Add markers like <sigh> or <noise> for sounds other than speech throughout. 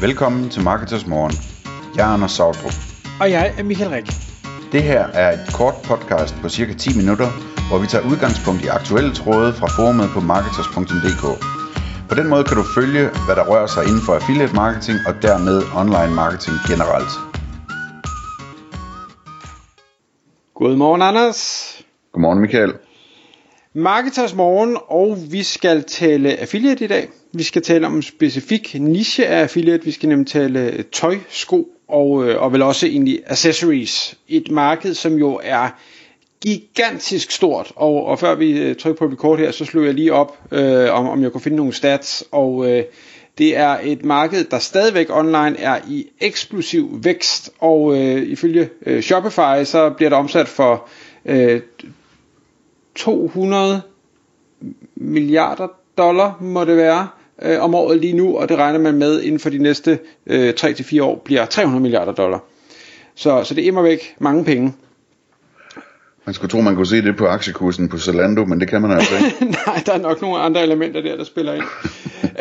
Velkommen til Marketers Morgen. Jeg er Anders Sautrup. Og jeg er Michael Rik. Det her er et kort podcast på cirka 10 minutter, hvor vi tager udgangspunkt i aktuelle tråde fra forumet på marketers.dk. På den måde kan du følge, hvad der rører sig inden for affiliate marketing og dermed online marketing generelt. Godmorgen, Anders. Godmorgen Michael. Marketers morgen, og vi skal tale affiliate i dag. Vi skal tale om en specifik niche af affiliate. Vi skal nemlig tale øh, tøj, sko og, øh, og vel også egentlig accessories. Et marked, som jo er gigantisk stort. Og, og før vi øh, trykker på record her, så slog jeg lige op, øh, om, om jeg kunne finde nogle stats. Og øh, det er et marked, der stadigvæk online er i eksplosiv vækst. Og øh, ifølge øh, Shopify, så bliver der omsat for øh, 200 milliarder dollar, må det være, øh, om året lige nu, og det regner man med inden for de næste øh, 3-4 år bliver 300 milliarder dollar. Så, så det er væk mange penge. Man skulle tro, man kunne se det på aktiekursen på Zalando, men det kan man altså ikke. <laughs> Nej, der er nok nogle andre elementer der, der spiller ind.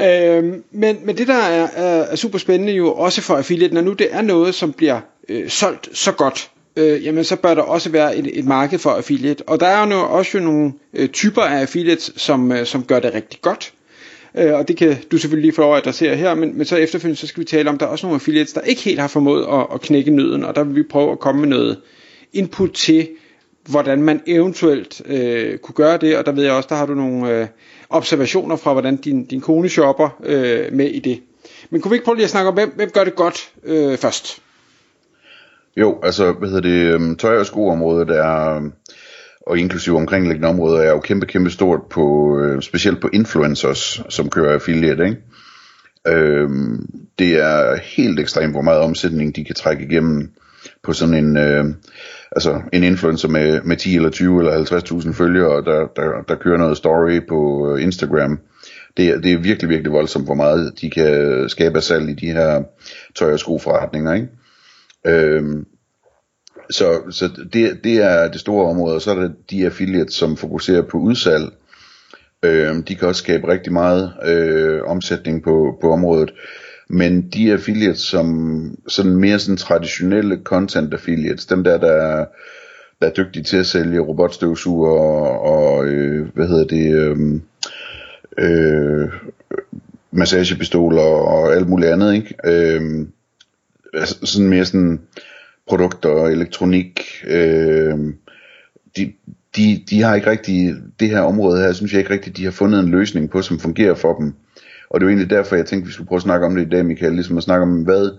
øhm, men, men det, der er, er, er super spændende jo også for affiliate, når nu det er noget, som bliver øh, solgt så godt, øh, jamen så bør der også være et, et marked for affiliate. Og der er jo også jo nogle øh, typer af affiliates, som, øh, som gør det rigtig godt. Øh, og det kan du selvfølgelig lige få lov at adressere her, men, men så efterfølgende så skal vi tale om, der er også nogle affiliates, der ikke helt har formået at, at knække nøden, og der vil vi prøve at komme med noget input til, hvordan man eventuelt øh, kunne gøre det, og der ved jeg også, der har du nogle øh, observationer fra, hvordan din, din kone shopper øh, med i det. Men kunne vi ikke prøve lige at snakke om, hvem, hvem gør det godt øh, først? Jo, altså, hvad hedder det, øhm, tøj- og skoområdet er, øhm, og inklusive omkringliggende områder, er jo kæmpe, kæmpe stort på, øh, specielt på influencers, som kører affiliate, ikke? Øhm, det er helt ekstremt, hvor meget omsætning de kan trække igennem på sådan en, øh, altså en influencer med, med 10 eller 20 eller 50.000 følgere, der, der, der kører noget story på øh, Instagram. Det er, det er virkelig, virkelig voldsomt, hvor meget de kan skabe af salg i de her tøj- og skoforretninger, ikke? Øhm, så så det, det er det store område, og så er der de affiliates, som fokuserer på udsalg. Øh, de kan også skabe rigtig meget øh, omsætning på, på området. Men de affiliates, som sådan mere sådan traditionelle content affiliates, dem der, der er, der er dygtige til at sælge robotstøvsuger og, og øh, hvad hedder det, øh, øh, massagepistoler og alt muligt andet, ikke? Øh, sådan mere sådan produkter og elektronik, øh, de, de, de har ikke rigtig, det her område her, synes jeg ikke rigtig, de har fundet en løsning på, som fungerer for dem. Og det er jo egentlig derfor, jeg tænkte, vi skulle prøve at snakke om det i dag, Michael, ligesom at snakke om, hvad,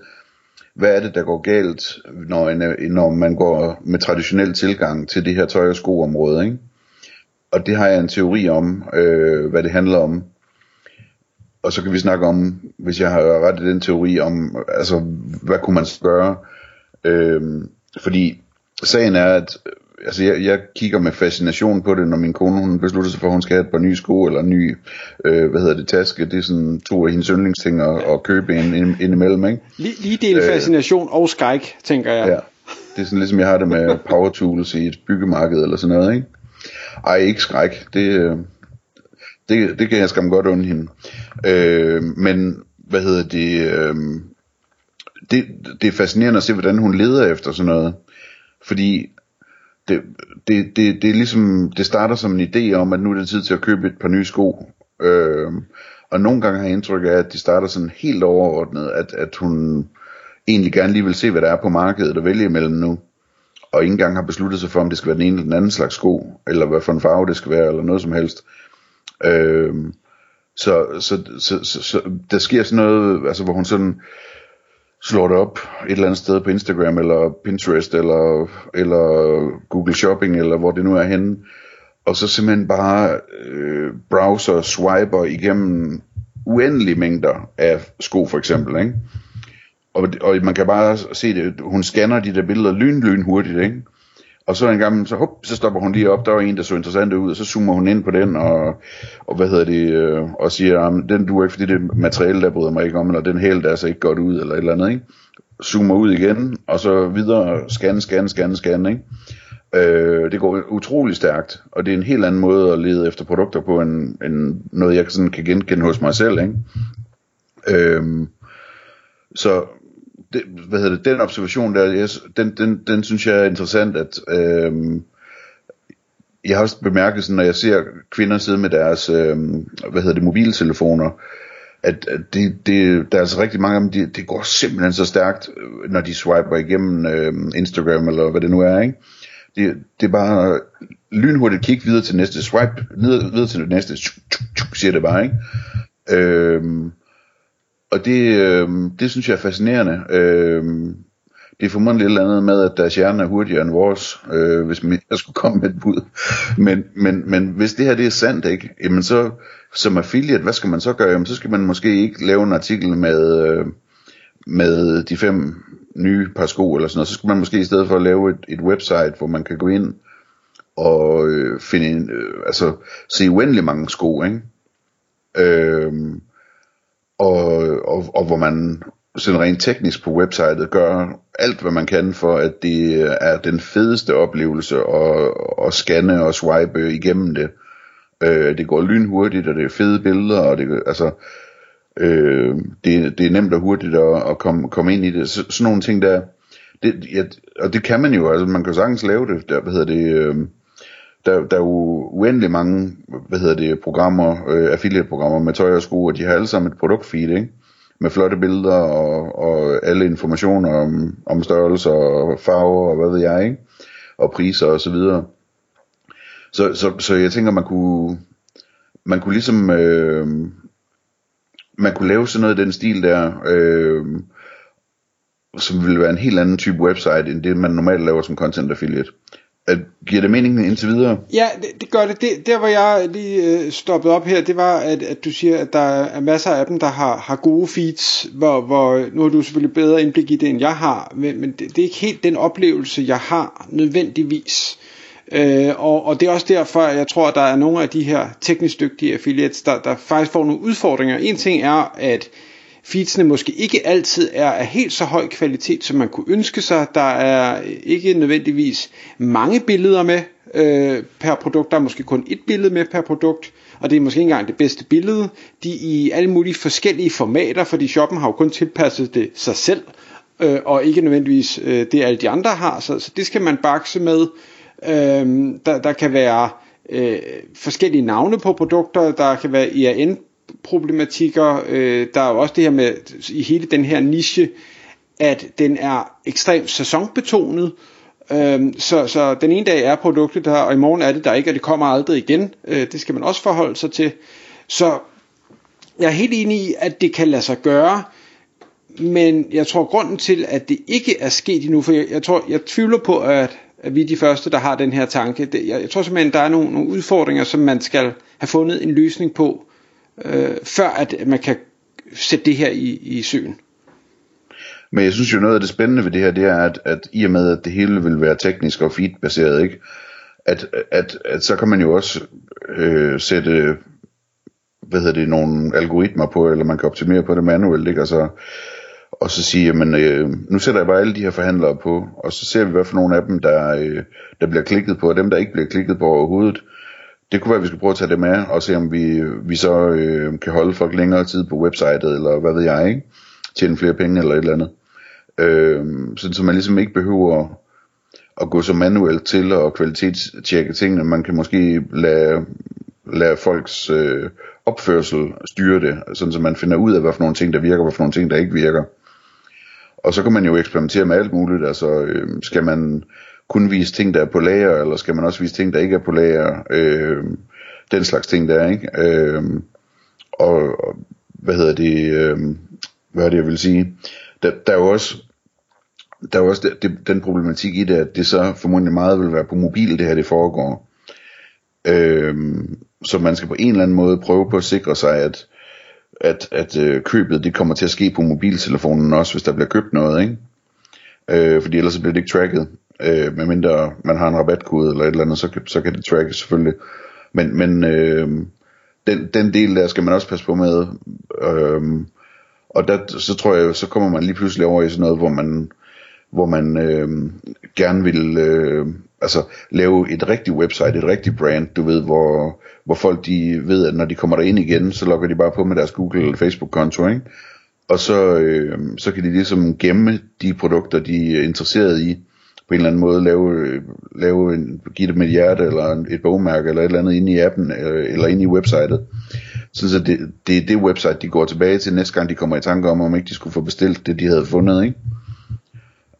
hvad er det, der går galt, når, en, når man går med traditionel tilgang til det her tøj- og skoområde, ikke? Og det har jeg en teori om, øh, hvad det handler om. Og så kan vi snakke om, hvis jeg har ret i den teori, om, altså, hvad kunne man gøre? Øh, fordi sagen er, at altså jeg, jeg kigger med fascination på det, når min kone hun beslutter sig for, at hun skal have et par nye sko, eller en ny, øh, hvad hedder det, taske. Det er sådan to af hendes yndlingsting at, at købe ind, ind, ind imellem, ikke? Lige, lige del fascination øh, og skræk, tænker jeg. Ja, det er sådan ligesom jeg har det med power tools i et byggemarked, eller sådan noget, ikke? Ej, ikke skræk. Det, det, det kan jeg skam godt undre hende. Øh, men, hvad hedder det, øh, det, det er fascinerende at se, hvordan hun leder efter sådan noget. Fordi det, det, det, det er ligesom, det starter som en idé om, at nu er det tid til at købe et par nye sko. Øh, og nogle gange har jeg indtryk af, at de starter sådan helt overordnet, at, at hun egentlig gerne lige vil se, hvad der er på markedet og vælge imellem nu. Og ikke engang har besluttet sig for, om det skal være den ene eller den anden slags sko, eller hvad for en farve det skal være, eller noget som helst. Øh, så, så, så, så, så der sker sådan noget, altså hvor hun sådan slår det op et eller andet sted på Instagram, eller Pinterest, eller, eller Google Shopping, eller hvor det nu er henne, og så simpelthen bare øh, browser, swiper igennem uendelige mængder af sko for eksempel, ikke? Og, og man kan bare se det, hun scanner de der billeder lyn, lyn hurtigt, ikke? Og så en gang, så, hop, så stopper hun lige op, der var en, der så interessant ud, og så zoomer hun ind på den, og, og hvad hedder det, øh, og siger, den duer ikke, fordi det materiale, der bryder mig ikke om, eller den hæl, der så ikke godt ud, eller et eller andet, ikke? Zoomer ud igen, og så videre, scan, scan, scan, scan, ikke? Øh, det går utrolig stærkt, og det er en helt anden måde at lede efter produkter på, end, end noget, jeg sådan kan genkende hos mig selv, ikke? Øh, så det, hvad hedder det, den observation der, jeg, den, den, den synes jeg er interessant, at øh, jeg har også bemærket, sådan, når jeg ser kvinder sidde med deres, øh, hvad hedder det, mobiltelefoner, at, at det, det, der er altså rigtig mange af dem, det, det går simpelthen så stærkt, øh, når de swiper igennem øh, Instagram, eller hvad det nu er, ikke? Det, det er bare lynhurtigt kig videre til næste, swipe ned, videre til det næste, tjuk, tjuk, tjuk, siger det bare, ikke? Øh, og det, øh, det synes jeg er fascinerende. Øh, det er formodentlig et eller andet med, at deres hjerne er hurtigere end vores, øh, hvis man jeg skulle komme med et bud. Men, men, men hvis det her det er sandt, ikke, jamen så som affiliate, hvad skal man så gøre? Jamen så skal man måske ikke lave en artikel med, øh, med de fem nye par sko eller sådan noget. Så skal man måske i stedet for lave et, et website, hvor man kan gå ind og øh, finde, øh, altså se uendelig mange sko, ikke? Øh, og, og, og hvor man sådan rent teknisk på websitet gør alt, hvad man kan for, at det er den fedeste oplevelse at, at scanne og swipe igennem det. Øh, det går lynhurtigt, og det er fede billeder, og det, altså, øh, det, det er nemt og hurtigt at, at komme, komme ind i det. Så, sådan nogle ting der, det, ja, og det kan man jo, altså man kan sagtens lave det, der, hvad hedder det, øh, der, der er jo uendelig mange, hvad hedder det, programmer, øh, affiliate-programmer med tøj og sko, og de har alle sammen et produktfeed, ikke? Med flotte billeder og, og alle informationer om, om størrelser og farver og hvad ved jeg, ikke? Og priser og så videre. Så, så, så jeg tænker, man kunne, man kunne ligesom, øh, man kunne lave sådan noget i den stil der, øh, som ville være en helt anden type website, end det man normalt laver som content affiliate. At, giver det mening indtil videre? Ja, det, det gør det. det. Der hvor jeg lige øh, stoppede op her, det var, at, at du siger, at der er masser af dem, der har, har gode feeds, hvor, hvor nu har du selvfølgelig bedre indblik i det, end jeg har, men, men det, det er ikke helt den oplevelse, jeg har nødvendigvis. Øh, og, og det er også derfor, at jeg tror, at der er nogle af de her teknisk dygtige affiliates, der, der faktisk får nogle udfordringer. En ting er, at feedsene måske ikke altid er af helt så høj kvalitet, som man kunne ønske sig. Der er ikke nødvendigvis mange billeder med øh, per produkt. Der er måske kun et billede med per produkt, og det er måske ikke engang det bedste billede. De er i alle mulige forskellige formater, fordi shoppen har jo kun tilpasset det sig selv, øh, og ikke nødvendigvis øh, det alle de andre har. Så, så det skal man bakse med. Øh, der, der kan være øh, forskellige navne på produkter, der kan være IAN problematikker. Øh, der er jo også det her med i hele den her niche, at den er ekstremt sæsonbetonet. Øh, så, så den ene dag er produktet der, og i morgen er det der ikke, og det kommer aldrig igen. Øh, det skal man også forholde sig til. Så jeg er helt enig i, at det kan lade sig gøre, men jeg tror grunden til, at det ikke er sket endnu, for jeg, jeg tror, jeg tvivler på, at, at vi er de første, der har den her tanke. Det, jeg, jeg tror simpelthen, der er nogle, nogle udfordringer, som man skal have fundet en løsning på, øh, før at man kan sætte det her i, i søen. Men jeg synes jo noget af det spændende ved det her, det er, at, at i og med, at det hele vil være teknisk og feed-baseret, ikke? At, at, at så kan man jo også øh, sætte hvad hedder det, nogle algoritmer på, eller man kan optimere på det manuelt, ikke? så og så sige, jamen, øh, nu sætter jeg bare alle de her forhandlere på, og så ser vi, hvad for nogle af dem, der, øh, der bliver klikket på, og dem, der ikke bliver klikket på overhovedet. Det kunne være, at vi skulle prøve at tage det med, og se om vi, vi så øh, kan holde folk længere tid på websitet, eller hvad ved jeg, ikke? Tjene flere penge, eller et eller andet. Øh, sådan, så man ligesom ikke behøver at gå så manuelt til og kvalitetstjekke tingene. Man kan måske lade, lade folks øh, opførsel styre det, sådan så man finder ud af, hvad for nogle ting, der virker, hvad for nogle ting, der ikke virker. Og så kan man jo eksperimentere med alt muligt, altså øh, skal man kun vise ting, der er på lager, eller skal man også vise ting, der ikke er på lager, øh, den slags ting der, ikke? Øh, og, og hvad hedder det, øh, hvad er det, jeg vil sige, der, der er jo også, der er jo også det, det, den problematik i det, at det så formodentlig meget vil være på mobil, det her det foregår. Øh, så man skal på en eller anden måde prøve på at sikre sig, at, at, at øh, købet det kommer til at ske på mobiltelefonen også, hvis der bliver købt noget, ikke? Øh, fordi ellers så bliver det ikke tracket, øh, medmindre man har en rabatkode eller et eller andet, så, så kan det trackes selvfølgelig. Men, men øh, den, den del der skal man også passe på med. Øh, og der, så tror jeg, så kommer man lige pludselig over i sådan noget, hvor man, hvor man øh, gerne vil øh, altså lave et rigtigt website, et rigtigt brand, du ved, hvor, hvor folk de ved, at når de kommer ind igen, så logger de bare på med deres Google eller Facebook konto, ikke? og så, øh, så kan de ligesom gemme de produkter, de er interesseret i, på en eller anden måde lave, øh, lave en, give dem et hjerte eller et bogmærke eller et eller andet inde i appen eller, eller inde i websitet. Så det, det er det website, de går tilbage til næste gang, de kommer i tanke om, om ikke de skulle få bestilt det, de havde fundet. Ikke?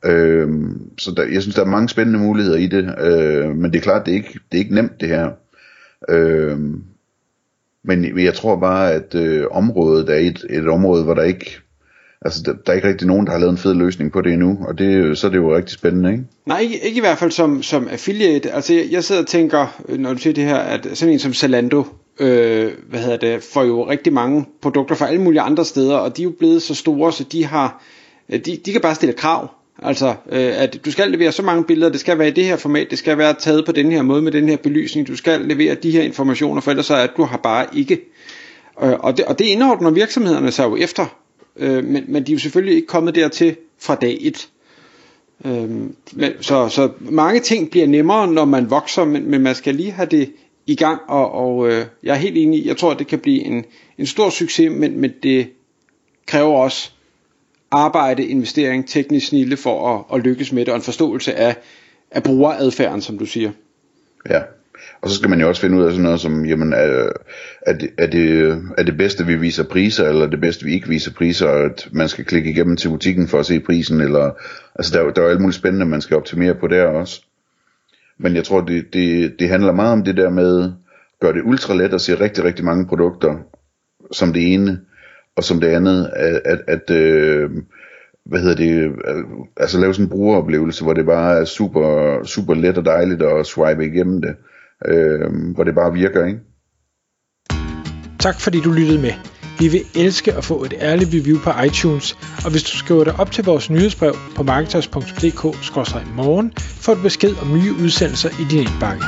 Øhm, så der, jeg synes, der er mange spændende muligheder i det, øh, men det er klart, det er ikke, det er ikke nemt det her. Øhm, men jeg tror bare, at øh, området er et, et område, hvor der ikke altså der, der er ikke rigtig nogen, der har lavet en fed løsning på det endnu, og det, så er det jo rigtig spændende, ikke? Nej, ikke, ikke i hvert fald som, som affiliate. Altså jeg, jeg sidder og tænker, øh, når du siger det her, at sådan en som Zalando, øh, hvad hedder det, får jo rigtig mange produkter fra alle mulige andre steder, og de er jo blevet så store, så de har, øh, de, de kan bare stille krav. Altså, øh, at du skal levere så mange billeder, det skal være i det her format, det skal være taget på den her måde med den her belysning, du skal levere de her informationer, for ellers så er at du har bare ikke. Øh, og, det, og det indordner virksomhederne sig jo efter, øh, men, men de er jo selvfølgelig ikke kommet dertil fra dag et. Øh, men, så, så mange ting bliver nemmere, når man vokser, men, men man skal lige have det i gang, og, og øh, jeg er helt enig, jeg tror, at det kan blive en, en stor succes, men, men det kræver også arbejde, investering, teknisk snille for at, at lykkes med det, og en forståelse af, af brugeradfærden, som du siger. Ja, og så skal man jo også finde ud af sådan noget som, jamen, er, er, det, er, det, er det bedste, vi viser priser, eller det bedste, vi ikke viser priser, at man skal klikke igennem til butikken for at se prisen, eller, altså der, der er jo alt muligt spændende, man skal optimere på der også. Men jeg tror, det, det, det handler meget om det der med, gør det ultra let at se rigtig, rigtig mange produkter, som det ene, og som det andet, at, at, at øh, hvad hedder det, altså lave sådan en brugeroplevelse, hvor det bare er super, super let og dejligt at swipe igennem det, øh, hvor det bare virker, ikke? Tak fordi du lyttede med. Vi vil elske at få et ærligt review på iTunes, og hvis du skriver dig op til vores nyhedsbrev på marketers.dk-morgen, får du besked om nye udsendelser i din indbakke.